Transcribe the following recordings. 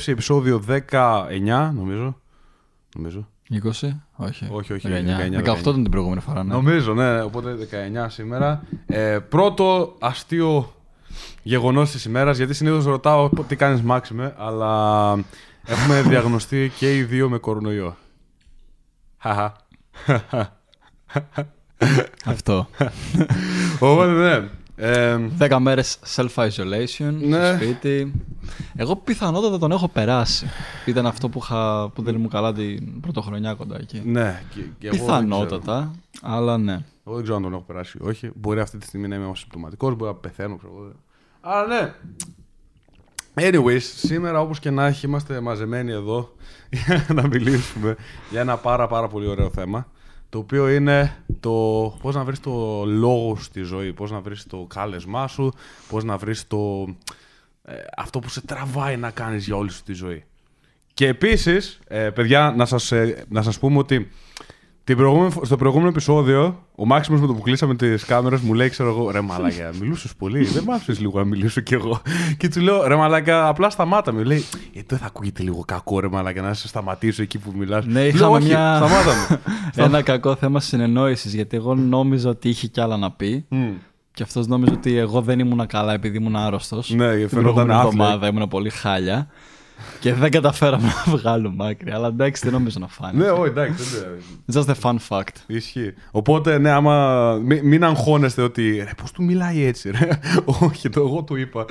σε επεισόδιο 19, νομίζω. Νομίζω. 20, όχι. Όχι, όχι. 19. 18 ήταν την προηγούμενη φορά, ναι. Νομίζω, ναι. Οπότε 19 σήμερα. Ε, πρώτο αστείο γεγονός της ημέρας, γιατί συνήθως ρωτάω τι κάνεις Μάξιμε, αλλά έχουμε διαγνωστεί και οι δύο με κορονοϊό. Χαχα. Αυτό. Οπότε ναι. Ε, 10 μέρες self-isolation Ναι. στο σπίτι. Εγώ πιθανότατα τον έχω περάσει. Ήταν αυτό που, είχα, που δεν ήμουν καλά την πρωτοχρονιά κοντά εκεί. ναι, και, και εγώ δεν ξέρω. Πιθανότατα, αλλά ναι. Εγώ δεν ξέρω αν τον έχω περάσει ή όχι. Μπορεί αυτή τη στιγμή να είμαι συμπτωματικός, μπορεί να πεθαίνω, ξέρω εγώ. Αλλά ναι. Anyways, σήμερα όπως και να έχει είμαστε μαζεμένοι εδώ για να μιλήσουμε για ένα πάρα πάρα πολύ ωραίο θέμα το οποίο είναι το πώς να βρεις το λόγο σου στη ζωή, πώς να βρεις το κάλεσμά σου, πώς να βρεις το, ε, αυτό που σε τραβάει να κάνεις για όλη σου τη ζωή. Και επίσης, ε, παιδιά, να σας, ε, να σας πούμε ότι την προηγούμενη, φο- στο προηγούμενο επεισόδιο, ο Μάξιμος με το που κλείσαμε τις κάμερες μου λέει, ξέρω εγώ, ρε μαλάκα, μιλούσες πολύ, δεν μ' άφησες λίγο να μιλήσω κι εγώ. Και του λέω, ρε μαλάκα, απλά σταμάτα με. Λέει, ε, δεν θα ακούγεται λίγο κακό, ρε μαλάκα, να σε σταματήσω εκεί που μιλάς. Ναι, Λέω, είχαμε «Όχι, μια- σταμάτα με. Ένα κακό θέμα συνεννόησης γιατί εγώ νόμιζα ότι είχε κι άλλα να πει. Μμ. Και αυτός νόμιζε ότι εγώ δεν ήμουν καλά επειδή ήμουν άρρωστος. Ναι, την φαινόταν προηγούμενη άθλια. εβδομάδα ήμουν πολύ χάλια. Και δεν καταφέραμε να βγάλουμε άκρη. Αλλά εντάξει, δεν νομίζω να φάνηκε. Ναι, όχι, εντάξει, δεν Just a fun fact. Ισχύει. Οπότε, ναι, άμα. Μην, μην αγχώνεστε ότι. Ρε, πώς του μιλάει έτσι, ρε. Όχι, το εγώ του είπα.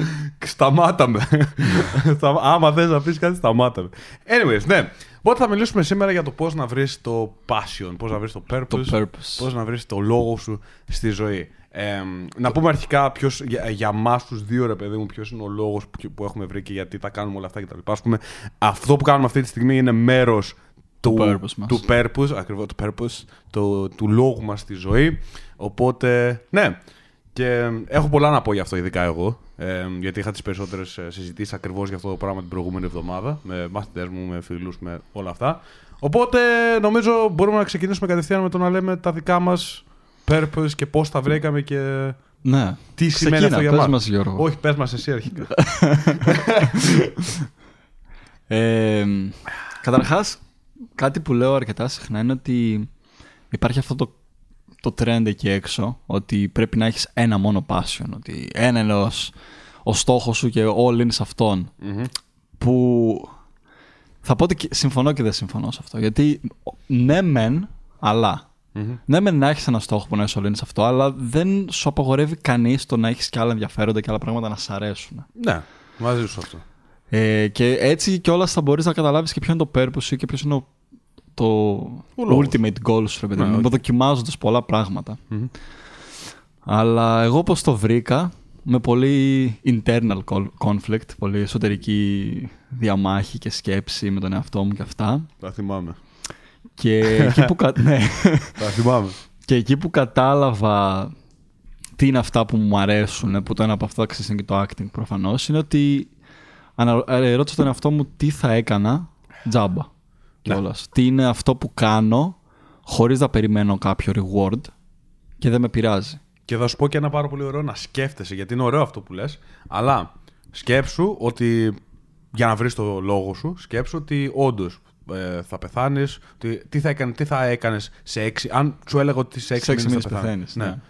Σταμάτα με. Στα- άμα θες να πεις κάτι, σταμάτα με. Anyways, ναι. Οπότε θα μιλήσουμε σήμερα για το πώς να βρεις το passion, πώς να βρεις το purpose, Το purpose. πώς να βρεις το λόγο σου στη ζωή. Ε, να πούμε αρχικά ποιος, για, για εμά τους δύο, ρε παιδί μου, ποιος είναι ο λόγος που, που έχουμε βρει και γιατί τα κάνουμε όλα αυτά κτλ. Ας πούμε, αυτό που κάνουμε αυτή τη στιγμή είναι μέρος του, purpose μας. του purpose, ακριβώς το purpose, το, του λόγου μας στη ζωή. Οπότε, ναι. Και έχω πολλά να πω γι' αυτό, ειδικά εγώ. Ε, γιατί είχα τις περισσότερες ε, συζητήσεις ακριβώς για αυτό το πράγμα την προηγούμενη εβδομάδα. Με μαθητές μου, με φίλους, με όλα αυτά. Οπότε, νομίζω μπορούμε να ξεκινήσουμε κατευθείαν με το να λέμε τα δικά μας purpose και πώς τα βρήκαμε και Ναι. τι σημαίνει Ξεκίνα, αυτό για πες μας. μας, Γιώργο. Όχι, πες μας εσύ αρχικά. Ε, καταρχάς, κάτι που λέω αρκετά συχνά είναι ότι υπάρχει αυτό το, το trend εκεί έξω ότι πρέπει να έχεις ένα μόνο passion, ότι ένα είναι ο, ο στόχος σου και all in σε αυτόν. Μμμ. Που θα πω ότι και- συμφωνώ και δεν συμφωνώ σε αυτό. Γιατί ναι μεν, αλλά Μμμ. ναι μεν να έχεις ένα στόχο που να είσαι all in σε αυτό, αλλά δεν σου απαγορεύει κανείς το να έχεις και άλλα ενδιαφέροντα και άλλα πράγματα να σ' αρέσουν. Ναι, μαζί σου αυτό. Ε, και έτσι κιόλας θα μπορείς να καταλάβεις και ποιο είναι το purpose σου και ποιος είναι ο- το λόγος. ultimate goal σου, ρε παιδί Ναι, μου, όχι. δοκιμάζοντας πολλά πράγματα. Μμμ. Αλλά εγώ πώς το βρήκα, με πολύ internal col- conflict, πολύ εσωτερική διαμάχη και σκέψη με τον εαυτό μου και αυτά. Τα θυμάμαι. Και εκεί που, κα- ναι. Τα θυμάμαι. και εκεί που κατάλαβα τι είναι αυτά που μου αρέσουν, που το ένα από αυτά ξέρεις είναι και το acting προφανώς, είναι ότι ανα- ε, ρώτησα τον εαυτό μου τι θα έκανα τζάμπα κιόλας. Τι είναι αυτό που κάνω χωρίς να περιμένω κάποιο reward και δεν με πειράζει. Και θα σου πω και ένα πάρα πολύ ωραίο να σκέφτεσαι, γιατί είναι ωραίο αυτό που λες, αλλά σκέψου ότι για να βρεις το λόγο σου, σκέψου ότι όντως θα πεθάνεις, ότι τι θα, έκανε, τι θα έκανες σε έξι, αν σου έλεγα ότι σε έξι, Σε έξι μήνες θα μήνες πεθάνεις. πεθαίνεις, ναι.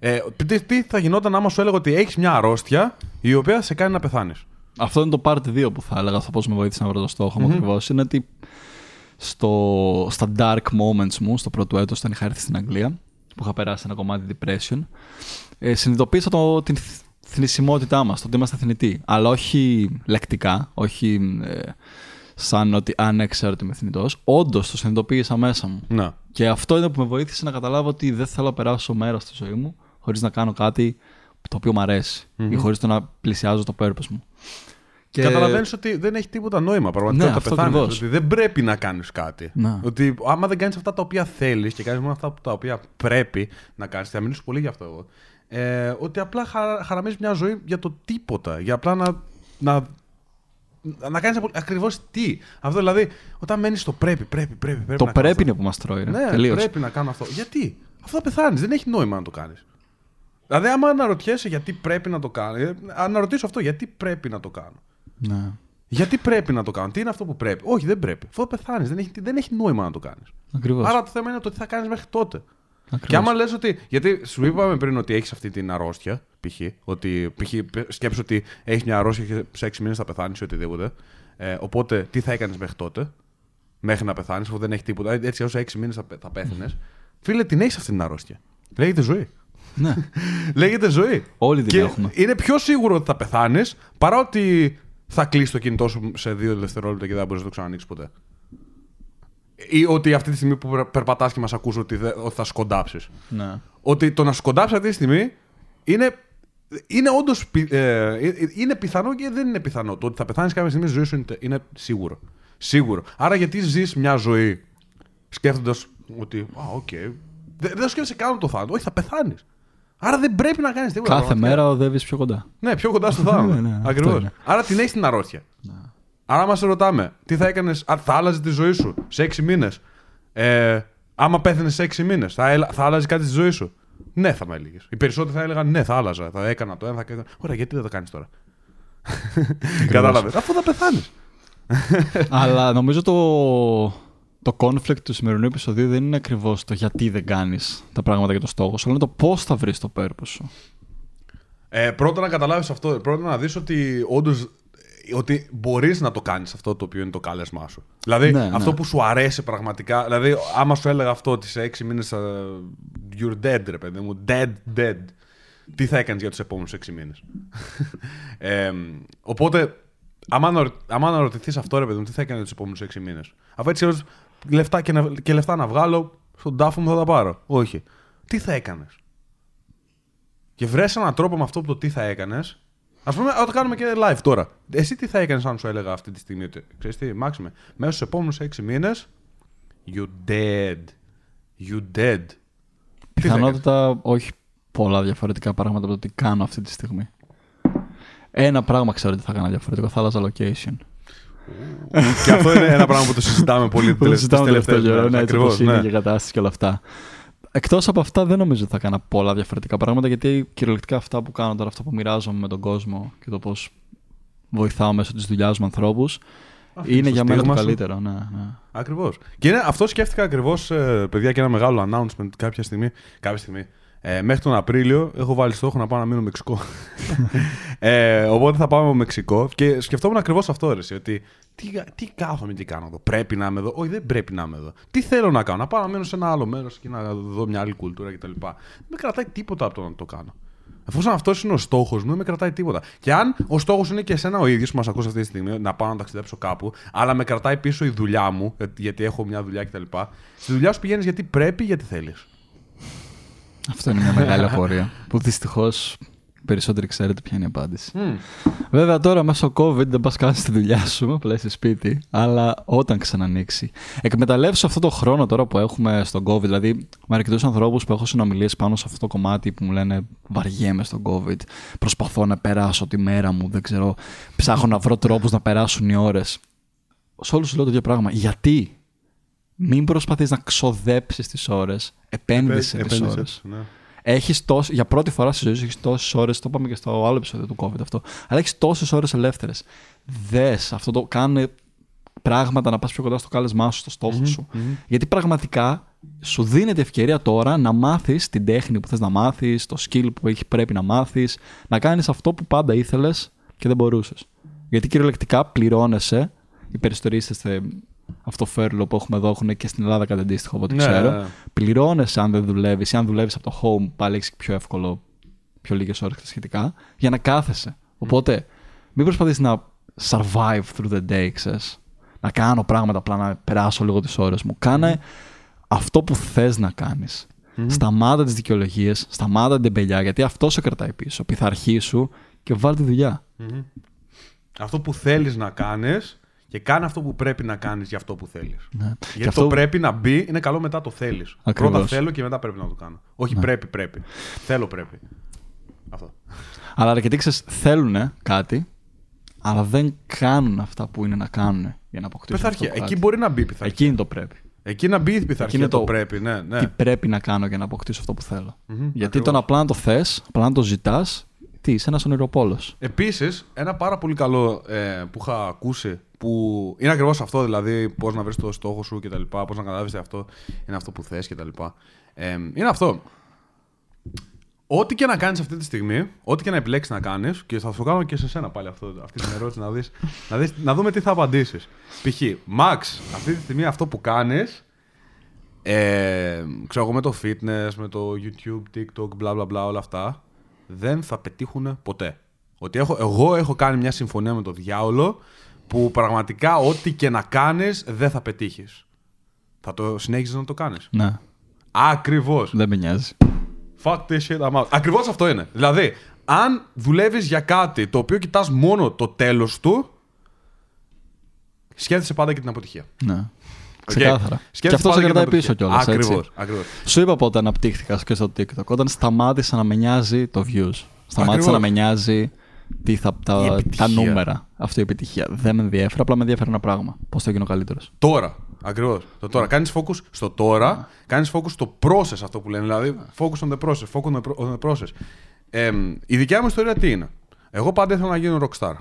Ε, τι, τι θα γινόταν άμα σου έλεγα ότι έχεις μια αρρώστια η οποία σε κάνει να πεθάνεις; Αυτό είναι το part 2 που θα έλεγα, θα πώς με βοήθησε να βρω το στόχο μου ακριβώς. Είναι ότι στο, στα dark moments μου, στο πρώτο έτος, όταν είχα έρθει στην Αγγλία, που είχα περάσει ένα κομμάτι depression, ε, συνειδητοποίησα το, την θ- θνησιμότητά μας, το ότι είμαστε θνητοί. Αλλά όχι λεκτικά, όχι ε, σαν ότι αν ναι, ξέρω ότι είμαι θνητός. Όντως το συνειδητοποίησα μέσα μου. Να. Και αυτό είναι που με βοήθησε να καταλάβω ότι δεν θέλω να περάσω μέρα στη ζωή μου χωρίς να κάνω κάτι το οποίο μου αρεσει ή χωρίς το να πλησιάζω το purpose μου. Και... Καταλαβαίνεις ότι δεν έχει τίποτα νόημα πραγματικά Ναι, όταν αυτό πεθάνεις. ακριβώς. Ότι δεν πρέπει να κάνεις κάτι. Ναι. Ότι άμα δεν κάνεις αυτά τα οποία θέλεις και κάνεις μόνο αυτά τα οποία πρέπει να κάνεις, θα μιλήσω πολύ γι' αυτό εγώ, ε, ότι απλά χαρα, χαραμίζεις μια ζωή για το τίποτα. Για απλά να, να, να κάνεις απο- ακριβώς τι. Αυτό δηλαδή, όταν μένεις στο πρέπει, πρέπει, πρέπει, πρέπει Το να κάνω πρέπει αυτό. είναι που μας τρώει. Ρε. Ναι, Τελείως. πρέπει να κάνω αυτό. Γιατί; Αυτό θα πεθάνεις, δεν έχει νόημα να το κάνεις. Δηλαδή, άμα αναρωτιέσαι γιατί πρέπει να το κάνω, ε, αναρωτήσω αυτό, γιατί πρέπει να το κάνω. Ναι. Γιατί πρέπει να το κάνω, τι είναι αυτό που πρέπει; Όχι, δεν πρέπει. Αφού θα πεθάνεις, δεν έχει, δεν έχει νόημα να το κάνεις. Ακριβώς. Άρα το θέμα είναι το τι θα κάνεις μέχρι τότε. Και άμα λες ότι. Γιατί σου είπαμε πριν ότι έχεις αυτή την αρρώστια, π.χ. Ότι π.χ. σκέψου ότι έχεις μια αρρώστια και σε 6 μήνες θα πεθάνεις ή οτιδήποτε. Ε, οπότε τι θα έκανες μέχρι τότε, μέχρι να πεθάνεις, αφού δεν έχει τίποτα. Έτσι, έως 6 μήνες θα, θα πέθανε. Φίλε, την έχεις αυτή την αρρώστια. Λέγεται ζωή. Ναι. Λέγεται ζωή. Όλοι την και έχουμε. είναι πιο σίγουρο ότι θα πεθάνεις παρά ότι θα κλείσει το κινητό σου σε δύο δευτερόλεπτα και δεν μπορείς να το ξανανοίξεις ποτέ. Ή ότι αυτή τη στιγμή που περπατάς και μας ακούς ότι, δε, ότι θα σκοντάψεις. Ναι. Ότι το να σκοντάψεις αυτή τη στιγμή είναι, είναι όντως ε, είναι πιθανό και δεν είναι πιθανό. Το ότι θα πεθάνεις κάποια στιγμή στη ζωή σου είναι, είναι σίγουρο. Σίγουρο. Άρα γιατί ζεις μια ζωή σκέφτοντας ότι. Α, ok. Okay. Δεν, δεν σκέφτεσαι καν το θάνατο. Όχι, θα πεθάνεις. Άρα δεν πρέπει να κάνεις τίποτα. Κάθε πραγματικά. μέρα οδεύεις πιο κοντά. Ναι, πιο κοντά στο θάνατο. Ναι, ναι, αυτό Ακριβώς. είναι. Άρα την έχεις την αρρώστια. Άρα, άμα σε ρωτάμε, τι θα έκανες, θα άλλαζε τη ζωή σου σε έξι μήνες; Ε, άμα πέθανε σε έξι μήνες, θα, έλα- θα άλλαζε κάτι στη ζωή σου; Ναι, θα με έλεγες. Οι περισσότεροι θα έλεγαν ναι, θα άλλαζα. Θα έκανα το ένα, θα έκανα. Ωραία, γιατί δεν το κάνεις τώρα; Κατάλαβες. Αφού θα πεθάνεις. Αλλά νομίζω το, το conflict του σημερινού επεισοδίου δεν είναι ακριβώς το γιατί δεν κάνεις τα πράγματα για το στόχο σου, αλλά είναι το πώς θα βρεις το purpose σου. Ε, πρώτα να καταλάβεις αυτό. Πρώτα να δεις ότι όντως. Ότι μπορείς να το κάνεις αυτό το οποίο είναι το κάλεσμά σου. Δηλαδή Ναι, αυτό ναι. που σου αρέσει πραγματικά. Δηλαδή, άμα σου έλεγα αυτό ότι σε έξι μήνες. You're dead, ρε παιδί μου. Dead, dead. Τι θα έκανες για τους επόμενους έξι μήνες; ε, οπότε, άμα, αναρω... άμα αναρωτηθείς αυτό, ρε παιδί μου, τι θα έκανε για τους επόμενους έξι μήνες; Αφού έτσι ξέρεις, λεφτά και, να... και λεφτά να βγάλω, στον τάφο μου θα τα πάρω. Όχι. Τι θα έκανες; Και βρες έναν τρόπο με αυτό που το τι θα έκανες. Α πούμε, να το κάνουμε και live τώρα. Εσύ τι θα έκανες αν σου έλεγα αυτή τη στιγμή. Ότι, ξέρεις τι, Μάξιμε, μέσα στους επόμενους 6 μήνες. You dead. You dead. Τι θα έκανες; Πιθανότατα όχι πολλά διαφορετικά πράγματα από το τι κάνω αυτή τη στιγμή. Ένα πράγμα ξέρω ότι θα έκανα διαφορετικό, θα άλλαζα location. Και αυτό είναι ένα πράγμα που το συζητάμε πολύ Που το τις συζητάμε τελευταίες τελευταίο καιρό, μέρες. ναι, έτσι Ακριβώς, όπως είναι ναι. και η κατάσταση και όλα αυτά. Εκτός από αυτά, δεν νομίζω ότι θα έκανα πολλά διαφορετικά πράγματα γιατί κυριολεκτικά αυτά που κάνω τώρα, αυτά που μοιράζομαι με τον κόσμο και το πώς βοηθάω μέσω της δουλειάς μου ανθρώπους, είναι στο για μένα το στίγμα σου. καλύτερο. Ναι, ναι. Ακριβώς. Και είναι, αυτό σκέφτηκα ακριβώς, παιδιά, και ένα μεγάλο announcement κάποια στιγμή. Κάποια στιγμή. Ε, μέχρι τον Απρίλιο έχω βάλει στόχο να πάω να μείνω Μεξικό. ε, οπότε θα πάμε Μεξικό και σκεφτόμουν ακριβώς αυτό. Ρε, εσύ, ότι τι, τι κάθομαι, τι κάνω εδώ. Πρέπει να είμαι εδώ; Όχι, δεν πρέπει να είμαι εδώ. Τι θέλω να κάνω. Να πάω να μείνω σε ένα άλλο μέρος και να δω μια άλλη κουλτούρα κτλ. Δεν με κρατάει τίποτα από το να το κάνω. Εφόσον αυτός είναι ο στόχος μου, δεν με κρατάει τίποτα. Και αν ο στόχος είναι και εσένα ο ίδιος που μας ακούς αυτή τη στιγμή, να πάω να ταξιδέψω κάπου, αλλά με κρατάει πίσω η δουλειά μου, γιατί- γιατί έχω μια δουλειά κτλ. Στη δουλειά σου πηγαίνεις γιατί πρέπει ή γιατί θέλεις. Αυτό είναι μια μεγάλη απορία. που δυστυχώς περισσότεροι ξέρετε ποια είναι η απάντηση. Βέβαια τώρα μέσω COVID δεν πας καν στη δουλειά σου, απλά είσαι σπίτι, αλλά όταν ξανανοίξει. Εκμεταλλεύσου αυτό το χρόνο τώρα που έχουμε στον COVID, δηλαδή με αρκετούς ανθρώπους που έχω συνομιλίες πάνω σε αυτό το κομμάτι που μου λένε Βαριέμαι στον COVID. Προσπαθώ να περάσω τη μέρα μου, δεν ξέρω. Ψάχνω να βρω τρόπους να περάσουν οι ώρες. Σε όλους του λέω το ίδιο πράγμα. Γιατί; Μην προσπαθείς να ξοδέψεις τις ώρες, επένδυσες τις Επένδυσες, ώρες. ναι. Έχεις τόσ... Για πρώτη φορά στη ζωή σου έχεις τόσες ώρες. Το είπαμε και στο άλλο επεισόδιο του COVID αυτό. Αλλά έχεις τόσες ώρες ελεύθερες. Δες αυτό το κάνε πράγματα να πας πιο κοντά στο κάλεσμά σου, στο στοχο σου. Γιατί πραγματικά σου δίνεται ευκαιρία τώρα να μάθεις την τέχνη που θες να μάθεις, το skill που έχει, πρέπει να μάθεις, να κάνεις αυτό που πάντα ήθελες και δεν μπορούσες. Γιατί κυριολεκτικά πληρώνεσαι. Οι περισσότεροι είστε αυτό φέρλο που έχουμε εδώ έχουν και στην Ελλάδα κάτι αντίστοιχο από ό,τι Ναι, ξέρω. ναι, ναι. Πληρώνεσαι αν δεν δουλεύεις, ή αν δουλεύεις από το home, πάλι έχεις πιο εύκολο, πιο λίγες ώρες σχετικά, για να κάθεσαι. Οπότε, μην προσπαθεί να survive through the day, ξέρεις. Να κάνω πράγματα απλά να περάσω λίγο τις ώρες μου. Κάνε αυτό που θες να κάνεις. Σταμάτα τις δικαιολογίες, σταμάτα την τεμπελιά, γιατί αυτό σε κρατάει πίσω. Πειθαρχή σου και βάλει τη δουλειά. Αυτό που θέλεις να κάνεις και κάνε αυτό που πρέπει να κάνεις για αυτό που θέλεις. Ναι. Γιατί Και το πρέπει να μπει είναι καλό μετά το θέλεις. Ακριβώς. Πρώτα θέλω και μετά πρέπει να το κάνω. Όχι Ναι. πρέπει, πρέπει. Θέλω πρέπει. Αυτό. Αλλά αρκετοί ξέρεις, θέλουν κάτι, αλλά δεν κάνουν αυτά που είναι να κάνουν για να αποκτήσουν. αυτό Πειθαρχία. το Εκεί κάτι. μπορεί να μπει η πειθαρχία. Εκεί είναι το πρέπει. Εκεί να μπει η πειθαρχία. Εκεί είναι το, το- πρέπει, ναι. ναι. Τι πρέπει να κάνω για να αποκτήσω αυτό που θέλω. Μμμ, Γιατί ακριβώς. το να απλά να το θες, απλά να το ζητάς, τι, ένας ονειροπόλος. Επίσης, ένα πάρα πολύ καλό ε, που είχα ακούσει που είναι ακριβώς αυτό, δηλαδή πώς να βρεις το στόχο σου κτλ. Πώς να καταλάβεις αυτό είναι αυτό που θες κτλ. Ε, είναι αυτό. Ό,τι και να κάνεις αυτή τη στιγμή, ό,τι και να επιλέξεις να κάνεις, και θα σου κάνω και σε σένα πάλι αυτό, αυτή την ερώτηση να, δεις, να, δεις, να δούμε τι θα απαντήσεις. Π.χ. Max, αυτή τη στιγμή αυτό που κάνεις, ε, ξέρω εγώ με το fitness, με το YouTube, TikTok, bla bla bla, όλα αυτά, δεν θα πετύχουν ποτέ. Ότι έχω, εγώ έχω κάνει μια συμφωνία με τον διάολο που πραγματικά ό,τι και να κάνεις δεν θα πετύχεις. Θα το συνέχιζες να το κάνεις. Ναι. Ακριβώς. Δεν με νοιάζει. Fuck this shit, I'm out. Ακριβώς αυτό είναι. Δηλαδή, αν δουλεύεις για κάτι το οποίο κοιτάς μόνο το τέλος του, σκέφτεσαι πάντα και την αποτυχία. Ναι. Ξεκάθαρα. Okay. Και αυτός σε κρατάει πίσω κιόλας. Ακριβώς. Σου είπα πότε αναπτύχθηκα και στο TikTok. Όταν σταμάτησα να με νοιάζει το views. Σταμάτησα να με νοιάζει τι θα, τα, τα νούμερα. Αυτή η επιτυχία. Δεν με ενδιαφέρει, απλά με ενδιαφέρει ένα πράγμα. Πώς θα γίνω καλύτερος. Τώρα. Ακριβώς. Το τώρα. Κάνεις focus στο τώρα, yeah. κάνεις focus στο process αυτό που λένε. Δηλαδή, focus on the process. Focus on the process. Ε, η δικιά μου ιστορία τι είναι; Εγώ πάντα ήθελα να γίνω rockstar.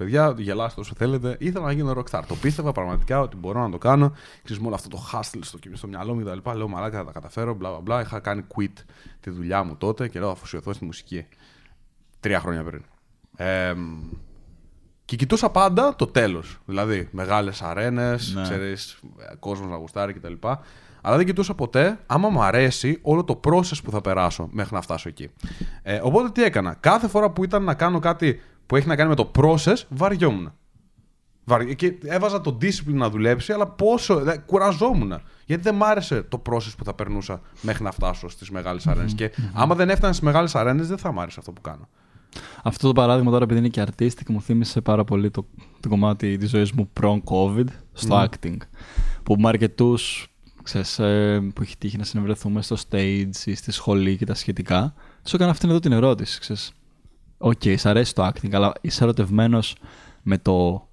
Παιδιά, γελάστε όσο θέλετε. Ήθελα να γίνω rockstar. Το πίστευα πραγματικά ότι μπορώ να το κάνω. Ξέρεις, μόνο αυτό το hustle στο, στο μυαλό μου κτλ. Λέω μαλάκα θα τα καταφέρω. Μπλα, μπλα, μπλα. Είχα κάνει quit τη δουλειά μου τότε και λέω θα αφοσιωθώ στη μουσική. Τρία χρόνια πριν. Ε, και κοιτούσα πάντα το τέλος. Δηλαδή, μεγάλες αρένες, ναι. ξέρεις, κόσμος να γουστάρει κτλ. Αλλά δεν κοιτούσα ποτέ άμα μου αρέσει όλο το process που θα περάσω μέχρι να φτάσω εκεί. Ε, οπότε τι έκανα. Κάθε φορά που ήταν να κάνω κάτι που έχει να κάνει με το process, βαριόμουν. Και έβαζα το discipline να δουλέψει, αλλά πόσο. Δε, κουραζόμουν. Γιατί δεν μ' άρεσε το process που θα περνούσα μέχρι να φτάσω στις μεγάλες αρένες. Και άμα δεν έφτανε στις μεγάλες αρένες, δεν θα μ' άρεσε αυτό που κάνω. Αυτό το παράδειγμα τώρα, επειδή είναι και artistic, μου θύμισε πάρα πολύ το, το κομμάτι της ζωής μου προ-COVID στο acting. Που με αρκετούς ε, που έχει τύχει να συνευρεθούμε στο stage ή στη σχολή και τα σχετικά, σου έκανα αυτήν εδώ την ερώτηση. Ξέρεις. Ok, okay, σ' αρέσει το acting, αλλά είσαι ερωτευμένος με, το,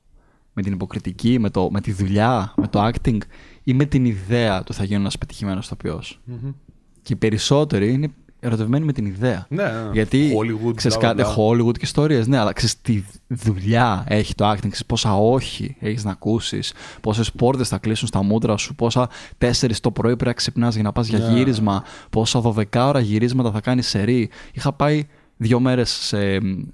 με την υποκριτική, με, το, με τη δουλειά, με το acting ή με την ιδέα του θα γίνω ένας πετυχημένος ηθοποιός; Mm-hmm. Και οι περισσότεροι είναι ερωτευμένοι με την ιδέα. Ναι, ναι. Γιατί Hollywood, ξέρεις κάτι, Hollywood και ιστορίες. Ναι, αλλά ξέρεις τι δουλειά έχει το acting, ξέρεις πόσα όχι έχεις να ακούσεις, πόσες πόρτες θα κλείσουν στα μούτρα σου, πόσα τέσσερις το πρωί πρέπει να ξυπνάς για να πας για ναι. γύρισμα, πόσα 12 ώρα γυρίσματα θα κάνεις σε ρί. Είχα πάει δύο μέρες σε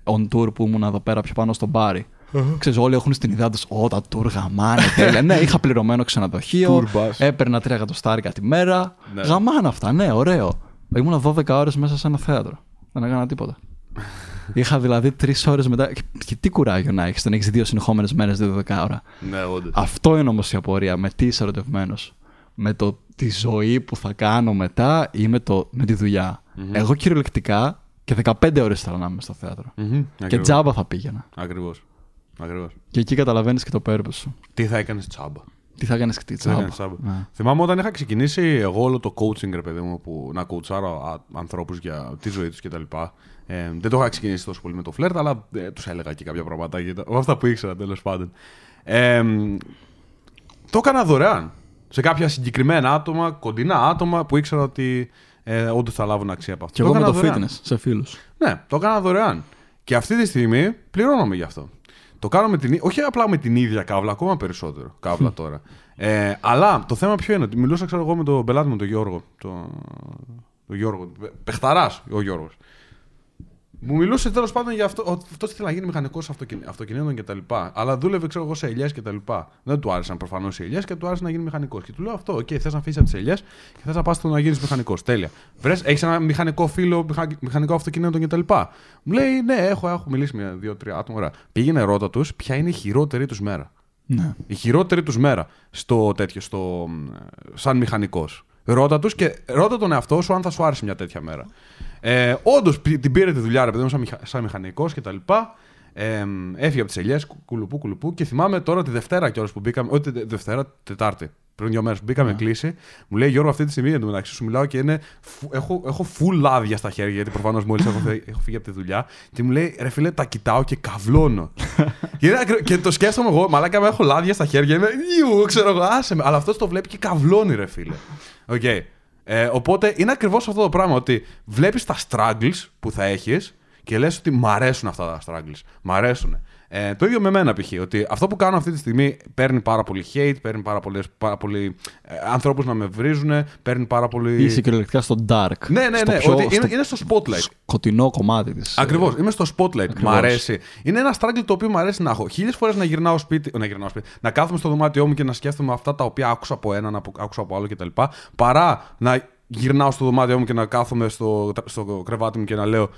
on tour που ήμουν εδώ πέρα πιο πάνω στον μπάρι. Uh-huh. Ξέρεις, όλοι έχουν στην ιδέα τους, Ω, τα tour γαμάνε. τέλεια. ναι, είχα πληρωμένο ξενοδοχείο. έπαιρνα τρία εκατοστάρικα τη μέρα. Ναι. Γαμάνε αυτά, ναι, ωραίο. Ήμουν 12 ώρες μέσα σε ένα θέατρο. Δεν έκανα τίποτα. Είχα δηλαδή τρεις ώρες μετά. Και τι κουράγιο να έχεις, δεν έχεις δύο συνεχόμενες μέρες, δύο 12 ώρα. Ναι, όντως. Αυτό είναι όμως η απορία. Με τι είσαι ερωτευμένος. Με το, τη ζωή που θα κάνω μετά ή με, το, με τη δουλειά. Mm-hmm. Εγώ κυριολεκτικά και 15 ώρες ήθελα να είμαι στο θέατρο. Mm-hmm. Και τζάμπα θα πήγαινα. Ακριβώς. Ακριβώς. Και εκεί καταλαβαίνεις και το πέρπο σου. Τι θα έκανες τζάμπα. Τι θα έκανες και τι τσάμπα. Ναι. Θυμάμαι όταν είχα ξεκινήσει εγώ όλο το coaching, ρε παιδί μου, που να coachάρω ανθρώπους για τη ζωή τους κτλ. Ε, δεν το είχα ξεκινήσει τόσο πολύ με το φλερτ, αλλά ε, τους έλεγα και κάποια πράγματα. Αυτά που ήξερα τέλος πάντων. Ε, το έκανα δωρεάν. Σε κάποια συγκεκριμένα άτομα, κοντινά άτομα που ήξερα ότι ε, όντω θα λάβουν αξία από αυτό. Και εγώ με το δωρεάν. fitness, σε φίλους. Ναι, το έκανα δωρεάν. Και αυτή τη στιγμή πληρώνομαι γι' αυτό. Το κάνω με την, όχι απλά με την ίδια κάβλα, ακόμα περισσότερο κάβλα τώρα. Ε, αλλά το θέμα ποιο είναι, ότι μιλούσα ξέρω εγώ με τον πελάτη μου, τον Γιώργο. Το, το Γιώργο. Πεχταράς ο Γιώργος. Μου μιλούσε τέλος πάντων για αυτό ότι αυτός ήθελε να γίνει μηχανικός αυτοκινήτων κτλ. Αλλά δούλευε ξέρω εγώ σε ελιές κτλ. Δεν του άρεσαν προφανώς οι ελιές και του άρεσε να γίνει μηχανικός. Και του λέω αυτό, OK, θες να αφήσεις από τις ελιές και θες να πας να γίνεις μηχανικός. Τέλεια. Βρες, έχεις ένα μηχανικό φίλο μηχανικό αυτοκινήτων κτλ. Μου λέει, ναι, έχω, έχω μιλήσει με δύο-τρία άτομα. Ωραία. Πήγαινε ρώτα τους ποια είναι η χειρότερη τους μέρα. Ναι. Η χειρότερη τους μέρα στο τέτοιο, στο, σαν μηχανικός. Ρώτα τους και ρώτα τον εαυτό σου αν θα σου άρεσε μια τέτοια μέρα. Ε, Όντως την πήρε τη δουλειά, ρε παιδί μου, σαν, μηχα... σαν μηχανικός κτλ. Ε, έφυγε από τις ελιές, κουλουπού, κουλουπού. Και θυμάμαι τώρα τη Δευτέρα κιόλας που μπήκαμε. Όχι, τη Δευτέρα, Τετάρτη. Πριν δύο μέρες που μπήκαμε yeah. Ναι. κλίση, μου λέει Γιώργο, αυτή τη στιγμή εντωμεταξύ σου μιλάω και είναι, έχω, έχω full λάδια στα χέρια, γιατί προφανώς μόλις έχω, έχω φύγει από τη δουλειά. Και μου λέει Ρε φίλε, τα κοιτάω και καβλώνω. και, και, το σκέφτομαι εγώ, μαλάκα με έχω λάδια στα χέρια. Είμαι, Ιου, ξέρω εγώ, άσε με. Αλλά αυτός το βλέπει και καβλώνει, ρε φίλε. Okay. Ε, οπότε είναι ακριβώς αυτό το πράγμα. Ότι βλέπεις τα struggles που θα έχεις και λες ότι μ' αρέσουν αυτά τα struggles. Μ' αρέσουν. Ε, το ίδιο με μένα π.χ. Ότι αυτό που κάνω αυτή τη στιγμή παίρνει πάρα πολύ hate, παίρνει πάρα, πολλές, πάρα πολύ ε, ανθρώπου να με βρίζουν, παίρνει πάρα πολύ. Είσαι κυριολεκτικά στο dark. Ναι, ναι, Στο ναι. πιο- ότι στο είναι, είναι στο spotlight. σκοτεινό κομμάτι της. Ακριβώς. Είμαι στο spotlight. Μ' Ακριβώς. αρέσει. Είναι ένα struggle το οποίο μου αρέσει να έχω. Χίλιες φορές να γυρνάω σπίτι, να γυρνάω σπίτι, να κάθομαι στο δωμάτιό μου και να σκέφτομαι αυτά τα οποία άκουσα από έναν, από- άκουσα από άλλο κτλ. Παρά να γυρνάω στο δωμάτιό μου και να κάθομαι στο, στο κρεβάτι μου και να λέω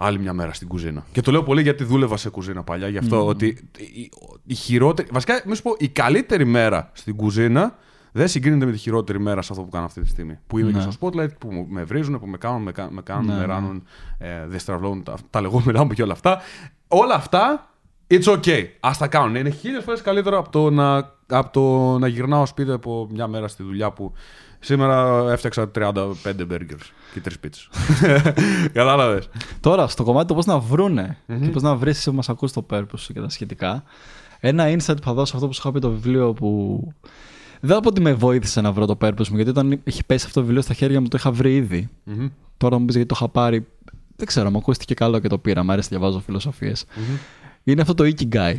άλλη μια μέρα στην κουζίνα. Και το λέω πολύ γιατί δούλευα σε κουζίνα παλιά. Γι' αυτό ότι η, η χειρότερη. Βασικά, μη σου πω, η καλύτερη μέρα στην κουζίνα δεν συγκρίνεται με τη χειρότερη μέρα σε αυτό που κάνω αυτή τη στιγμή. Που είμαι Ναι. και στο spotlight, που μου- με βρίζουν, που με κάνουν, με, κα- με, κάνουν, Ναι, με ναι. ράνουν, ε, δεν στραβλώνουν τα, τα λεγόμενά μου και όλα αυτά. Όλα αυτά, it's okay. Α τα κάνουν. Είναι χίλιες φορές καλύτερο από το, να, από το να γυρνάω σπίτι από μια μέρα στη δουλειά που σήμερα έφτιαξα 35 burgers και τρεις πίτσες. Κατάλαβες. Τώρα, στο κομμάτι το πώς να βρουνε και πώς να βρεις εσύ που μας ακούς το purpose σου και τα σχετικά. Ένα insight που θα δώσω αυτό που σου είχα πει το βιβλίο που. Δεν θα πω ότι με βοήθησε να βρω το purpose μου, γιατί όταν είχε πέσει αυτό το βιβλίο στα χέρια μου το είχα βρει ήδη. Τώρα μου πεις γιατί το είχα πάρει. Δεν ξέρω, μου ακούστηκε καλό και το πήρα. Μ' αρέσει να διαβάζω φιλοσοφίες. Είναι αυτό το Ikigai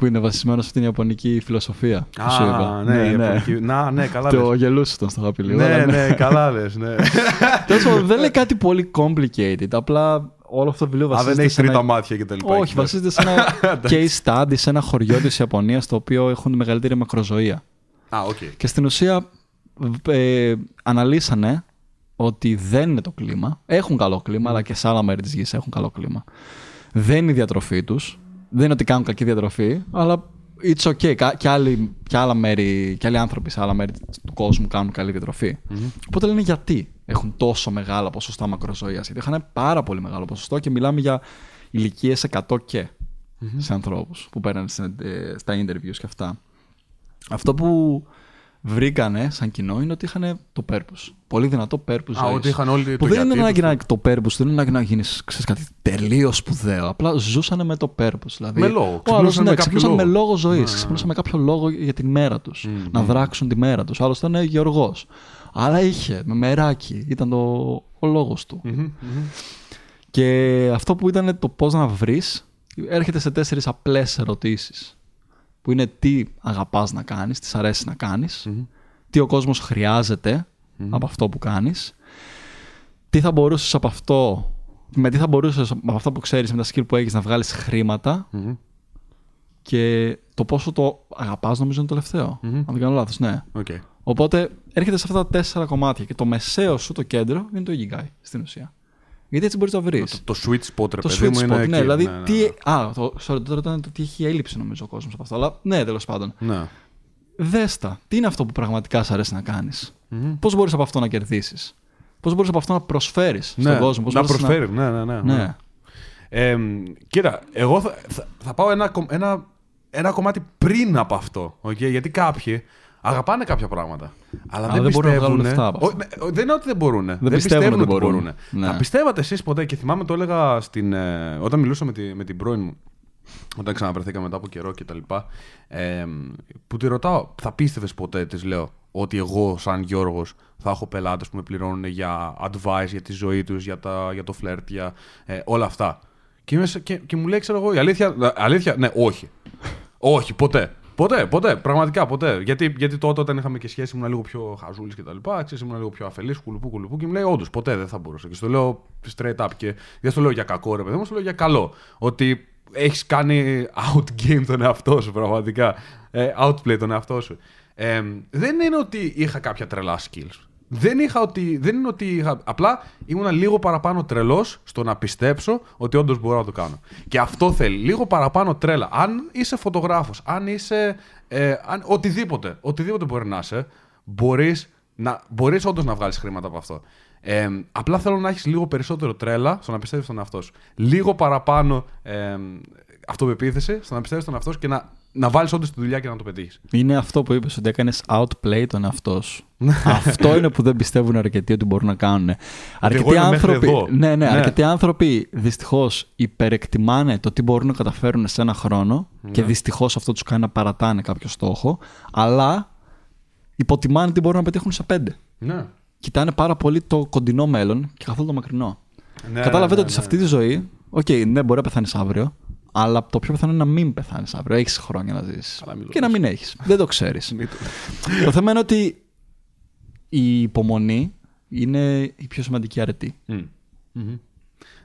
που είναι βασισμένο σε αυτήν την Ιαπωνική φιλοσοφία. που σου είπα. Α, ναι, η Ιαπωνική- Να, ναι, καλά Το λες. γελούσες τον στο είχα πει λίγο. Ναι, αλλά ναι, καλά λες, ναι. Τέλος πάντων, δεν λέει κάτι πολύ complicated. Απλά όλο αυτό το βιβλίο Α, βασίζεται δεν έχει σε ένα- τρίτα μάτια και τα λοιπά. Όχι, βασίζεται σε ένα case study σε ένα χωριό της Ιαπωνίας το οποίο έχουν τη μεγαλύτερη μακροζωία. Α, οκ. Και στην ουσία ε, αναλύσανε ότι δεν είναι το κλίμα. Έχουν καλό κλίμα, αλλά και σε άλλα μέρη της γης έχουν καλό κλίμα. Δεν είναι η διατροφή τους. Δεν είναι ότι κάνουν κακή διατροφή, αλλά it's okay. Κα- Και, άλλοι, και, άλλα μέρη, και άλλοι άνθρωποι σε άλλα μέρη του κόσμου κάνουν καλή διατροφή. Οπότε λένε γιατί έχουν τόσο μεγάλα ποσοστά μακροζωίας; Γιατί είχαν πάρα πολύ μεγάλο ποσοστό και μιλάμε για ηλικίες 100 και σε ανθρώπους που παίρνουν στα interviews και αυτά. Αυτό που βρήκανε σαν κοινό είναι ότι είχαν το purpose. Πολύ δυνατό purpose. Α, ζωής. ότι είχαν όλοι Που το δεν είναι γιατί ανάγκη τους. να το purpose, δεν είναι ανάγκη να γίνεις κάτι τελείως σπουδαίο. Απλά ζούσαν με το purpose. Δηλαδή, Με λόγο. Ο Ξυπνούσαν άλλος, με ναι, κάποιο ξυπνούσαν με λόγο. λόγο ζωής. Ναι, Ξυπνούσαν με κάποιο λόγο για τη μέρα τους. Να δράξουν τη μέρα τους. Άλλο ήταν γεωργός. Αλλά είχε με μεράκι. Ήταν το, ο λόγος του. Και αυτό που ήταν το πώς να βρεις, έρχεται σε τέσσερις απλές ερωτήσεις. Που είναι τι αγαπάς να κάνεις, τι σ' αρέσει να κάνεις, τι ο κόσμος χρειάζεται από αυτό που κάνεις, τι θα μπορούσες από αυτό, με τι θα μπορούσες από αυτό που ξέρεις, με τα skill που έχεις να βγάλεις χρήματα και το πόσο το αγαπάς, νομίζω είναι το τελευταίο. Αν δεν κάνω λάθος, ναι. Οκ. Οπότε έρχεται σε αυτά τα τέσσερα κομμάτια και το μεσαίο σου, το κέντρο, είναι το Ikigai στην ουσία. Γιατί έτσι μπορείς να βρει. Το, το sweet spot, ρε Το παιδί sweet μου, spot, είναι ναι, εκεί. δηλαδή ναι, ναι, τι. ναι. Α, το, sorry, τώρα ήταν το τι έχει έλλειψη νομίζω ο κόσμος από αυτό. Αλλά ναι, τέλος πάντων. Ναι. Δέστα, τι είναι αυτό που πραγματικά σ' αρέσει να κάνεις; Πώς μπορείς από αυτό να κερδίσεις; Πώς μπορείς από αυτό να προσφέρεις στον Ναι, κόσμο; πώς να μπορείς προσφέρει. Ναι, ναι, ναι. Ναι. Ε, κοίτα, εγώ θα, θα, θα πάω ένα, κομ- ένα, ένα κομμάτι πριν από αυτό. οκ, γιατί κάποιοι αγαπάνε κάποια πράγματα. Αλλά Α, δεν, δεν μπορούν να πιστεύουν. βγάλουν λεφτά από αυτό. Ω, ναι, δεν είναι ότι δεν μπορούν. Δεν, πιστεύουν ότι ότι μπορούν. μπορούν. Ναι. Θα πιστεύατε εσείς ποτέ, και θυμάμαι το έλεγα στην, ε, όταν μιλούσα με, τη, με την πρώην μου, όταν ξαναβρεθήκαμε μετά από καιρό και τα λοιπά, ε, που τη ρωτάω, θα πίστευες ποτέ, της λέω, ότι εγώ σαν Γιώργος θα έχω πελάτες που με πληρώνουν για advice, για τη ζωή τους, για, τα, για το φλερτ, για ε, όλα αυτά. Και, είμαι σε- και, και μου λέει, ξέρω εγώ, η αλήθεια, αλήθεια, ναι, όχι. όχι, ποτέ. Ποτέ, ποτέ, πραγματικά ποτέ. Γιατί, γιατί τότε όταν είχαμε και σχέση ήμουν λίγο πιο χαζούλης και τα λοιπά, ξέρεις, ήμουν λίγο πιο αφελής, κουλουπού, κουλουπού και μου λέει, Όντως, ποτέ δεν θα μπορούσα. Και στο λέω straight up και δεν στο λέω για κακό, ρε παιδί μου, στο λέω για καλό. Ότι έχεις κάνει outgame τον εαυτό σου, πραγματικά. Ε, outplay τον εαυτό σου. Ε, δεν είναι ότι είχα κάποια τρελά skills. Δεν, είχα ότι, δεν είναι ότι είχα. Απλά ήμουν λίγο παραπάνω τρελός στο να πιστέψω ότι όντως μπορώ να το κάνω. Και αυτό θέλει. Λίγο παραπάνω τρέλα. Αν είσαι φωτογράφος, αν είσαι. Ε, αν, οτιδήποτε, οτιδήποτε μπορεί να είσαι, μπορείς να, μπορείς όντως να βγάλεις χρήματα από αυτό. Ε, απλά θέλω να έχεις λίγο περισσότερο τρέλα στο να πιστεύεις στον εαυτό σου. Λίγο παραπάνω ε, αυτοπεποίθηση στο να πιστεύεις στον εαυτό σου και να, να βάλεις όντως τη δουλειά και να το πετύχεις. Είναι αυτό που είπες ότι έκανες outplay τον εαυτό σου. αυτό είναι που δεν πιστεύουν αρκετοί ότι μπορούν να κάνουν. Αρκετοί εγώ είμαι μέχρι άνθρωποι, εδώ. ναι, ναι, Ναι. αρκετοί άνθρωποι δυστυχώς υπερεκτιμάνε το τι μπορούν να καταφέρουν σε ένα χρόνο Ναι. και δυστυχώς αυτό τους κάνει να παρατάνε κάποιο στόχο, αλλά υποτιμάνε τι μπορούν να πετύχουν σε πέντε. Ναι. Κοιτάνε πάρα πολύ το κοντινό μέλλον και καθόλου το μακρινό. Ναι, Καταλαβαίνετε ναι, ότι σε αυτή τη ζωή, οκ, ναι, μπορεί να πεθάνεις αύριο, αλλά το πιο πιθανό είναι να μην πεθάνεις αύριο. Έχεις χρόνια να ζήσεις. Καλά, μην το Και να λες. μην έχεις. Δεν το ξέρεις. Μην το- το θέμα είναι ότι η υπομονή είναι η πιο σημαντική αρετή. Μμ. Μμμ.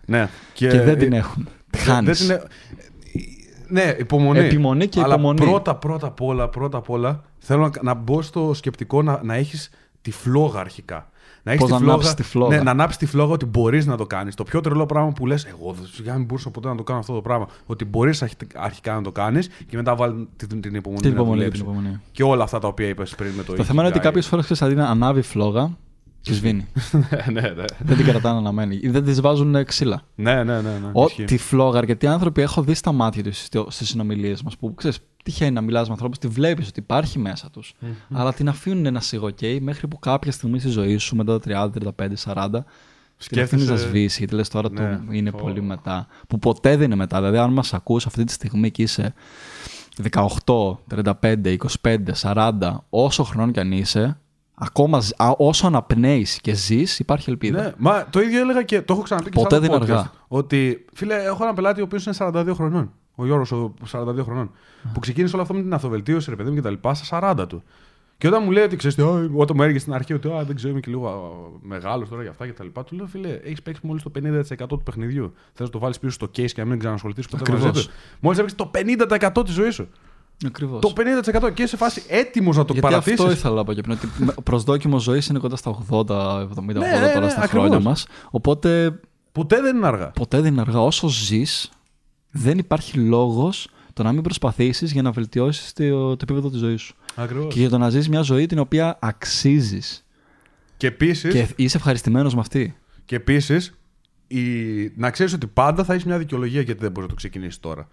Ναι. Και, δεν την έχουν. Δεν- Χάνεις. δεν την έ- Ναι, υπομονή. Επιμονή και Αλλά υπομονή. πρώτα, πρώτα απ' όλα, πρώτα απ' όλα, θέλω να, να μπω στο σκεπτικό να, να έχεις τη φλόγα αρχικά. Να έχεις Πώς τη να ανάψεις τη φλόγα. Ναι, να ανάψεις τη φλόγα ότι μπορείς να το κάνεις. Το πιο τρελό πράγμα που λες, εγώ δεν σιγά μην μπορούσα ποτέ να το κάνω αυτό το πράγμα. Ότι μπορείς αρχι- αρχικά να το κάνεις και μετά βάλει την, την υπομονή Την να υπομονή, δουλέψεις. την υπομονή. Και όλα αυτά τα οποία είπες πριν με το Το θέμα είναι ότι Ikigai. κάποιες φορές ξέρεις αντί να ανάβει φλόγα, τη σβήνει. ναι, ναι, ναι. δεν την κρατάνε αναμένη. Ή δεν της βάζουν ε, ξύλα. ναι, ναι, ναι, ναι. Ο, ισχύει. τη φλόγα, αρκετοί άνθρωποι έχω δει στα μάτια τους στις συνομιλίες μας που ξέρεις, τυχαίνει να μιλάς με ανθρώπους, τη βλέπεις ότι υπάρχει μέσα τους, αλλά την αφήνουν να σιγοκαίει μέχρι που κάποια στιγμή στη ζωή σου, μετά τα 30, 35, 40, την αφήνεις να Σκέφτεσαι- σβήσει, γιατί λες τώρα Ναι, του είναι φω- πολύ μετά. Που ποτέ δεν είναι μετά. Δηλαδή, αν μας ακούς αυτή τη στιγμή και είσαι 18, 35, 25, 40, όσο χρόνο κι αν είσαι, ακόμα ζ- α, όσο αναπνέεις και ζεις, υπάρχει ελπίδα. Ναι, μα το ίδιο έλεγα και το έχω ξαναπεί και Ποτέ σε άλλο δεν είναι podcast, αργά. Ότι, φίλε, έχω ένα πελάτη ο οποίος είναι 42 χρονών. Ο Γιώργος, ο 42 χρονών. Που ξεκίνησε όλο αυτό με την αυτοβελτίωση, ρε παιδί μου, και τα λοιπά, στα 40 του. Και όταν μου λέει ότι ξέρεις, όταν μου έργε στην αρχή ότι «Α, δεν ξέρω, είμαι και λίγο μεγάλος τώρα για αυτά και τα λοιπά, του λέω, φίλε, έχεις παίξει μόλις το 50% του παιχνιδιού. Θες να το βάλεις πίσω στο case και να μην ξανασχοληθείς ποτέ Ακριβώς. μαζί του. Μόλις έπαιξες το 50% της ζωής σου. Ακριβώς. Το 50% και είσαι σε φάση έτοιμος να το Γιατί παρατήσεις. αυτό ήθελα να πω και πριν. Ότι ο προσδόκιμο ζωής είναι κοντά στα 80, 70, 80 Ναι, ναι, τώρα ναι, στα ακριβώς. χρόνια μας. Οπότε Ποτέ δεν είναι αργά. ποτέ δεν είναι αργά. Όσο ζεις, δεν υπάρχει λόγος το να μην προσπαθήσεις για να βελτιώσεις το, το επίπεδο της ζωής σου. Ακριβώς. Και για το να ζεις μια ζωή την οποία αξίζεις. Και επίση. Και είσαι ευχαριστημένος με αυτή. Και επίσης, η... να ξέρεις ότι πάντα θα έχεις μια δικαιολογία γιατί δεν μπορείς να το ξεκινήσεις τώρα.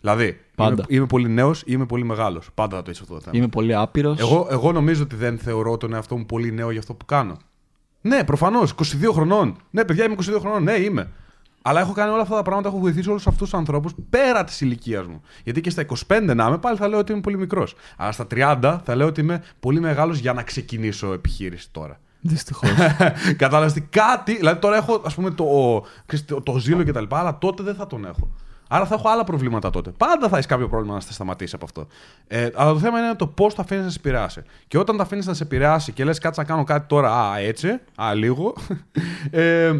Δηλαδή, Πάντα. Είμαι, είμαι πολύ νέος ή είμαι πολύ μεγάλος. Πάντα θα το έχεις αυτό το θέμα. Είμαι πολύ άπειρος. Εγώ, εγώ νομίζω ότι δεν θεωρώ τον εαυτό μου πολύ νέο για αυτό που κάνω. Ναι, προφανώς. 22 χρονών. Ναι, παιδιά, είμαι 22 χρονών. Ναι, είμαι. Αλλά έχω κάνει όλα αυτά τα πράγματα, έχω βοηθήσει όλους αυτούς τους ανθρώπους πέρα της ηλικίας μου. Γιατί και στα 25 να είμαι, πάλι θα λέω ότι είμαι πολύ μικρός. Αλλά στα 30 θα λέω ότι είμαι πολύ μεγάλος για να ξεκινήσω επιχείρηση τώρα. Δυστυχώς. Κατάλαβες ότι κάτι. Δηλαδή τώρα έχω ας πούμε το, ξέρεις, το, το ζήλο κτλ. Αλλά τότε δεν θα τον έχω. Άρα θα έχω άλλα προβλήματα τότε. Πάντα θα έχεις κάποιο πρόβλημα να σε σταματήσει από αυτό. Ε, αλλά το θέμα είναι το πώς τα αφήνεις να σε επηρεάσει. Και όταν τα αφήνεις να σε επηρεάσει και λες, κάτσε να κάνω κάτι τώρα, α, έτσι, α, λίγο. Ε,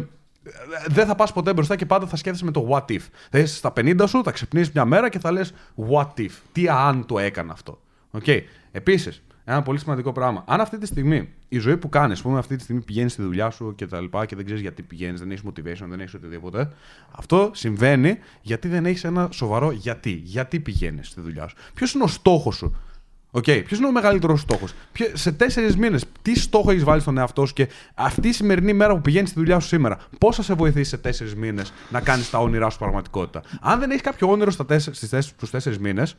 δεν θα πας ποτέ μπροστά και πάντα θα σκέφτεσαι με το what if. Θα είσαι στα 50 σου, θα ξυπνήσεις μια μέρα και θα λες what if. Τι αν το έκανα αυτό. Okay. Επίσης, ένα πολύ σημαντικό πράγμα. Αν αυτή τη στιγμή η ζωή που κάνεις, ας πούμε, αυτή τη στιγμή πηγαίνεις στη δουλειά σου και τα λοιπά και δεν ξέρεις γιατί πηγαίνεις, δεν έχεις motivation, δεν έχεις οτιδήποτε. Αυτό συμβαίνει γιατί δεν έχεις ένα σοβαρό γιατί. Γιατί πηγαίνεις στη δουλειά σου. Ποιος είναι ο στόχος σου; Okay. Ποιος είναι ο μεγαλύτερος στόχος; Σε τέσσερις μήνες, τι στόχο έχεις βάλει στον εαυτό σου και αυτή η σημερινή μέρα που πηγαίνεις στη δουλειά σου σήμερα, πώς θα σε βοηθήσει σε τέσσερις μήνες να κάνεις τα όνειρά σου πραγματικότητα; Αν δεν έχεις κάποιο όνειρο στους τέσσερις μήνες,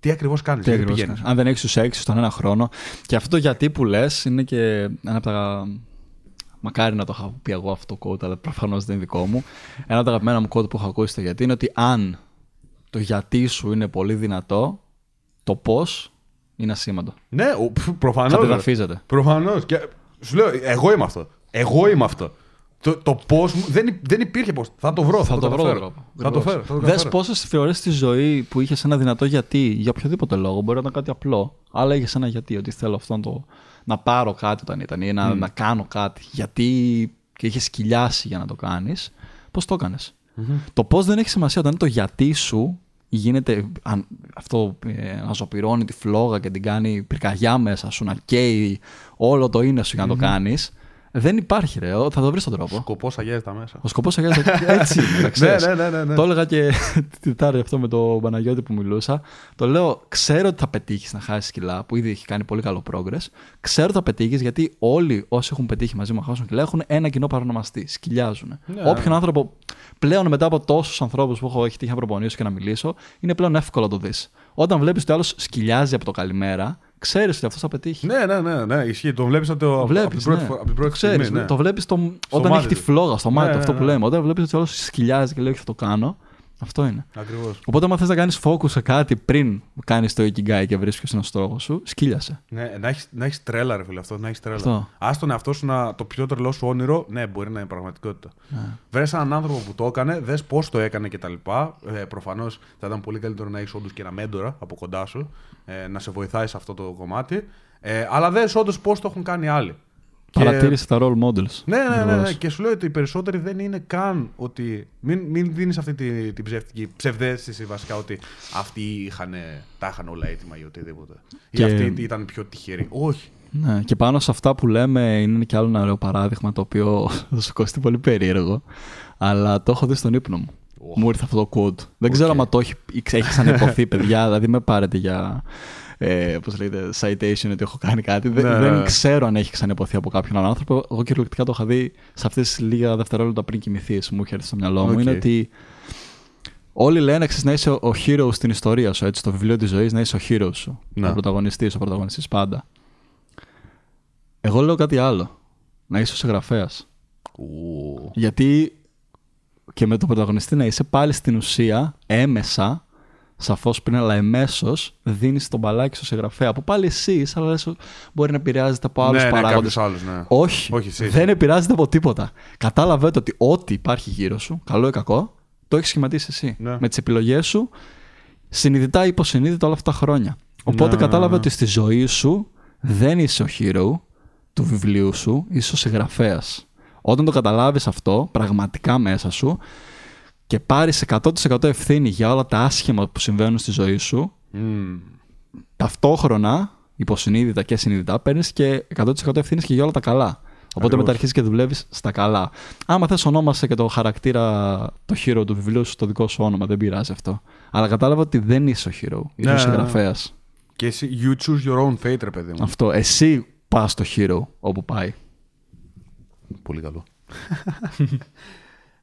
τι ακριβώς κάνεις, Τι γιατί ακριβώς πηγαίνεις; κάνεις; Αν δεν έχεις τους έξι στον ένα χρόνο. Και αυτό το γιατί που λες είναι και ένα από τα. Μακάρι να το είχα πει εγώ αυτό το quote, αλλά προφανώς δεν είναι δικό μου. Ένα από τα αγαπημένα μου quote που έχω ακούσει στο γιατί είναι ότι αν το γιατί σου είναι πολύ δυνατό, το πώς είναι ασήμαντο. Ναι, προφανώς. Κατεδαφίζεται. Προφανώς. Και σου λέω, εγώ είμαι αυτό. Εγώ είμαι αυτό. Το, το πώς μου. Δεν, υ- δεν υπήρχε πώς. Θα το βρω. Θα το βρω τον καταφέρω. τρόπο. Θα το φέρω. Θα το Δες καταφέρω. πόσες φορέ στη ζωή που είχες ένα δυνατό γιατί, για οποιοδήποτε λόγο, μπορεί να ήταν κάτι απλό, αλλά είχες ένα γιατί, ότι θέλω αυτό να, το, να πάρω κάτι όταν ήταν ή να, να κάνω κάτι. Γιατί και είχες σκυλιάσει για να το κάνεις, πώς το έκανες; Το πώς δεν έχει σημασία όταν είναι το γιατί σου γίνεται αν, αυτό ε, να ζωπηρώνει τη φλόγα και την κάνει πυρκαγιά μέσα σου, να καίει όλο το είναι σου για να το κάνεις. Δεν υπάρχει, ρε. Θα το βρεις τον τρόπο. Σκοπός αγιάζει τα μέσα. Ο σκοπός αγιάζει. Έτσι είναι, να ξέρεις. ναι, ναι, ναι, ναι. Το έλεγα και την Τετάρτη αυτό με τον Παναγιώτη που μιλούσα. Το λέω, ξέρω ότι θα πετύχεις να χάσεις κιλά, που ήδη έχει κάνει πολύ καλό progress. Ξέρω ότι θα πετύχεις γιατί όλοι όσοι έχουν πετύχει μαζί μου να χάσουν κιλά έχουν ένα κοινό παρονομαστή. Σκυλιάζουν. Ναι. Όποιον άνθρωπο πλέον μετά από τόσους ανθρώπους που έχω έχει τύχει να προπονήσω και να μιλήσω, είναι πλέον εύκολο να το δεις. Όταν βλέπεις ότι άλλος σκυλιάζει από το καλημέρα, ξέρεις ότι αυτός θα πετύχει. Ναι, ναι, ναι, ναι, ισχύει. Το βλέπεις από, το, Το από την βλέπεις, πρώτη, ναι. φορά- από την πρώτη Ξέρεις, στιγμή. Ναι. Το βλέπεις όταν μάτι έχει τη του. φλόγα στο μάτι, Ναι, αυτό ναι, που ναι. λέμε. Όταν βλέπεις ότι ο άλλο σκυλιάζει και λέει: Όχι, θα το κάνω. Αυτό είναι. Ακριβώς. Οπότε, αν θες να κάνεις focus σε κάτι πριν κάνεις το Ikigai και βρει ποιο είναι ο στόχο σου, σκύλιασε. Ναι, να έχεις να έχεις τρέλα, ρε φίλε, αυτό. Να έχεις τρέλα. Αυτό. Α τον εαυτό σου να, το πιο τρελό σου όνειρο, ναι, μπορεί να είναι πραγματικότητα. Ναι. Βρε έναν άνθρωπο που το έκανε, δες πώς το έκανε κτλ. Ε, Προφανώς θα ήταν πολύ καλύτερο να έχεις όντως και ένα μέντορα από κοντά σου ε, να σε βοηθάει σε αυτό το κομμάτι. Ε, αλλά δες όντως πώς το έχουν κάνει άλλοι. Και- Παρατήρησε τα role models. Ναι, ναι, ναι, ναι. Ακριβώς. Και σου λέω ότι οι περισσότεροι δεν είναι καν ότι. Μην, μην δίνεις αυτή την τη ψεύτικη ψευδαίσθηση βασικά ότι αυτοί είχαν, τα είχαν όλα έτοιμα ή οτιδήποτε. Και- Ή αυτοί ήταν πιο τυχεροί. Όχι. Ναι, και πάνω σε αυτά που λέμε είναι και άλλο ένα ωραίο παράδειγμα το οποίο θα σου ακουστεί πολύ περίεργο. Αλλά το έχω δει στον ύπνο μου. Οχ. Μου ήρθε αυτό το quote. Δεν ξέρω Οκ. αν το έχει, έχει ξαναειπωθεί, παιδιά. δηλαδή μη με πάρετε για. Ε, πώς λέγεται, citation ότι έχω κάνει κάτι. Δεν, Ναι, δεν ναι. ξέρω αν έχει ξαναειπωθεί από κάποιον άλλον άνθρωπο. Εγώ κυριολεκτικά το είχα δει σε αυτές τις λίγα δευτερόλεπτα πριν κοιμηθείς. Μου είχε έρθει στο μυαλό μου. Οκ. Είναι ότι όλοι λένε ξέρεις, να είσαι ο, ο hero στην ιστορία σου. Έτσι, στο βιβλίο της ζωής να είσαι ο hero σου. Ναι. Ο πρωταγωνιστής, ο πρωταγωνιστής πάντα. Εγώ λέω κάτι άλλο. Να είσαι ο συγγραφέας. Ου. Γιατί και με τον πρωταγωνιστή να είσαι πάλι στην ουσία έμεσα, σαφώς πριν, αλλά εμέσως δίνεις τον μπαλάκι στο συγγραφέα. Που πάλι εσύ είσαι, αλλά λες, μπορεί να επηρεάζεται από άλλους ναι, ναι, παράγοντες. κάποιους άλλους, ναι. Όχι, Όχι, εσύ. δεν επηρεάζεται από τίποτα. Κατάλαβε ότι ό,τι υπάρχει γύρω σου, καλό ή κακό, το έχεις σχηματίσει εσύ. Ναι. Με τις επιλογές σου, συνειδητά ή υποσυνείδητα όλα αυτά τα χρόνια. Οπότε Ναι, κατάλαβε ναι. ότι στη ζωή σου δεν είσαι ο hero του βιβλίου σου, είσαι ο συγγραφέας. Όταν το καταλάβεις αυτό πραγματικά μέσα σου και πάρεις 100% ευθύνη για όλα τα άσχημα που συμβαίνουν στη ζωή σου, Μμμ. ταυτόχρονα, υποσυνείδητα και συνειδητά, παίρνεις και 100% ευθύνης και για όλα τα καλά. Οπότε Ακριβώς. μετά αρχίζει και δουλεύεις στα καλά. Άμα θες, ονόμασε και το χαρακτήρα, το hero του βιβλίου σου, το δικό σου όνομα. Δεν πειράζει αυτό. Αλλά κατάλαβα ότι δεν είσαι ο hero. Είσαι Ναι, ο ναι, ναι. συγγραφέας. Και εσύ, you choose your own fate, ρε παιδί μου. Αυτό. Εσύ πας στο hero όπου πάει. Πολύ καλό.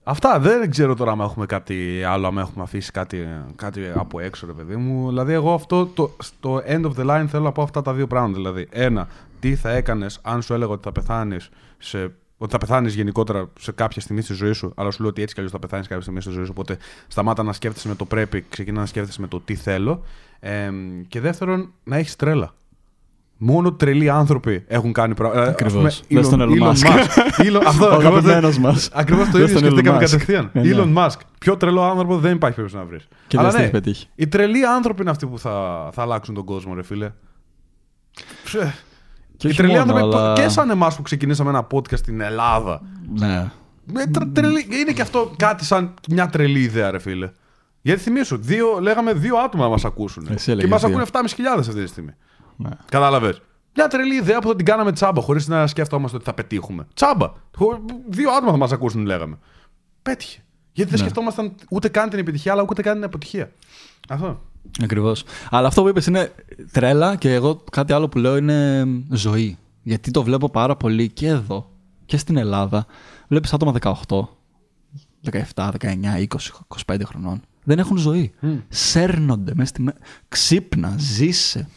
Αυτά δεν ξέρω τώρα αν έχουμε κάτι άλλο, αν έχουμε αφήσει κάτι, κάτι από έξω, ρε παιδί μου. Δηλαδή, εγώ αυτό το, στο end of the line θέλω να πω αυτά τα δύο πράγματα. Δηλαδή, ένα, τι θα έκανες αν σου έλεγα ότι θα πεθάνεις σε. Ότι θα πεθάνεις γενικότερα σε κάποια στιγμή στη ζωή σου, αλλά σου λέω ότι έτσι κι αλλιώς θα πεθάνεις κάποια στιγμή στη ζωή σου. Οπότε σταμάτα να σκέφτεσαι με το πρέπει, ξεκινά να σκέφτεσαι με το τι θέλω. Ε, και δεύτερον, να έχεις τρέλα. Μόνο τρελοί άνθρωποι έχουν κάνει πράγματα. Ακριβώς. Δες τον Elon Musk. Αυτό Ο ακριβώς, αγαπημένος μας. Ακριβώς το Δες ίδιο τον Elon σκεφτήκαμε Musk. κατευθείαν. Ε, ναι. Elon Musk. Πιο τρελό άνθρωπο δεν υπάρχει περίπτωση να βρεις. Και δεν έχει πετύχει. οι τρελοί άνθρωποι είναι αυτοί που θα, θα αλλάξουν τον κόσμο, ρε φίλε. Ψε. Και οι όχι τρελοί μόνο, άνθρωποι αλλά- και σαν εμάς που ξεκινήσαμε ένα podcast στην Ελλάδα. Ναι. Με τρα- τρελή- είναι και αυτό κάτι σαν μια τρελή ιδέα, ρε φίλε. Γιατί θυμίσου, δύο, λέγαμε δύο άτομα να μας ακούσουν. Εσύ Και έλεγες μας δύο. ακούνε 7.500 αυτή τη στιγμή. Ναι. Κατάλαβες. Μια τρελή ιδέα που θα την κάναμε τσάμπα, χωρίς να σκεφτόμαστε ότι θα πετύχουμε. Τσάμπα. Χω- Δύο άτομα θα μας ακούσουν, λέγαμε. Πέτυχε. Γιατί δεν Ναι. σκεφτόμασταν ούτε καν την επιτυχία, αλλά ούτε καν την αποτυχία. Αυτό. Ακριβώς. Αλλά αυτό που είπες είναι τρέλα και εγώ κάτι άλλο που λέω είναι ζωή. Γιατί το βλέπω πάρα πολύ και εδώ και στην Ελλάδα. Βλέπεις άτομα 18, 17, 19, 20, 25 χρονών. Δεν έχουν ζωή. Σέρνονται μέσα στη. με- Ξύπνα, ζήσε.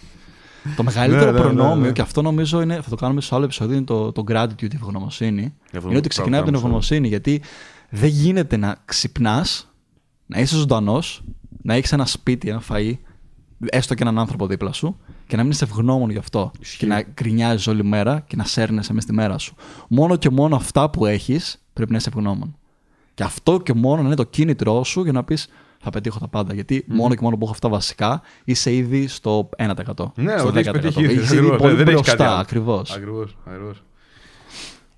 Το μεγαλύτερο Ναι, ναι, ναι, προνόμιο, ναι. και αυτό νομίζω είναι, θα το κάνουμε σε άλλο επεισόδιο, είναι το, το gratitude, η ευγνωμοσύνη. αυτό Είναι ότι το ξεκινάει από την κάνουμε ευγνωμοσύνη. Γιατί δεν γίνεται να ξυπνάς, να είσαι ζωντανός, να έχεις ένα σπίτι, ένα φαΐ, έστω και έναν άνθρωπο δίπλα σου, και να μην είσαι ευγνώμων γι' αυτό. Και να γκρινιάζεις όλη μέρα και να σέρνεσαι μες στη μέρα σου. Μόνο και μόνο αυτά που έχεις πρέπει να είσαι ευγνώμων. Και αυτό και μόνο να είναι το κίνητρό σου για να πεις θα πετύχω τα πάντα. Γιατί μόνο και μόνο που έχω αυτά βασικά είσαι ήδη στο 1%. Ναι, στο ότι έχεις πετύχει ήδη, Είσαι ήδη ακριβώς. πολύ Δεν έχεις κάτι μπροστά, άλλο. ακριβώς. Ακριβώς, ακριβώς.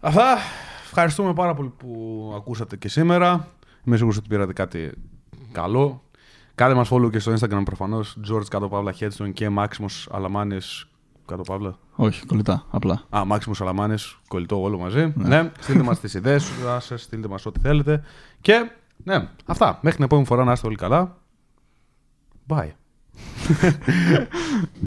Αυτά. Ευχαριστούμε πάρα πολύ που ακούσατε και σήμερα. Είμαι σίγουρος ότι πήρατε κάτι καλό. Κάντε μας follow και στο Instagram προφανώς. George κάτω παύλα Headstone και Maximus Αλαμάνης κάτω παύλα. Όχι, κολλητά, απλά. Α, Maximus Αλαμάνης, κολλητό όλο μαζί. Ναι. στείλτε μας τις ιδέες σας, στείλτε μας ό,τι θέλετε. Και ναι, αυτά. Μέχρι την επόμενη φορά να είστε όλοι καλά. Bye.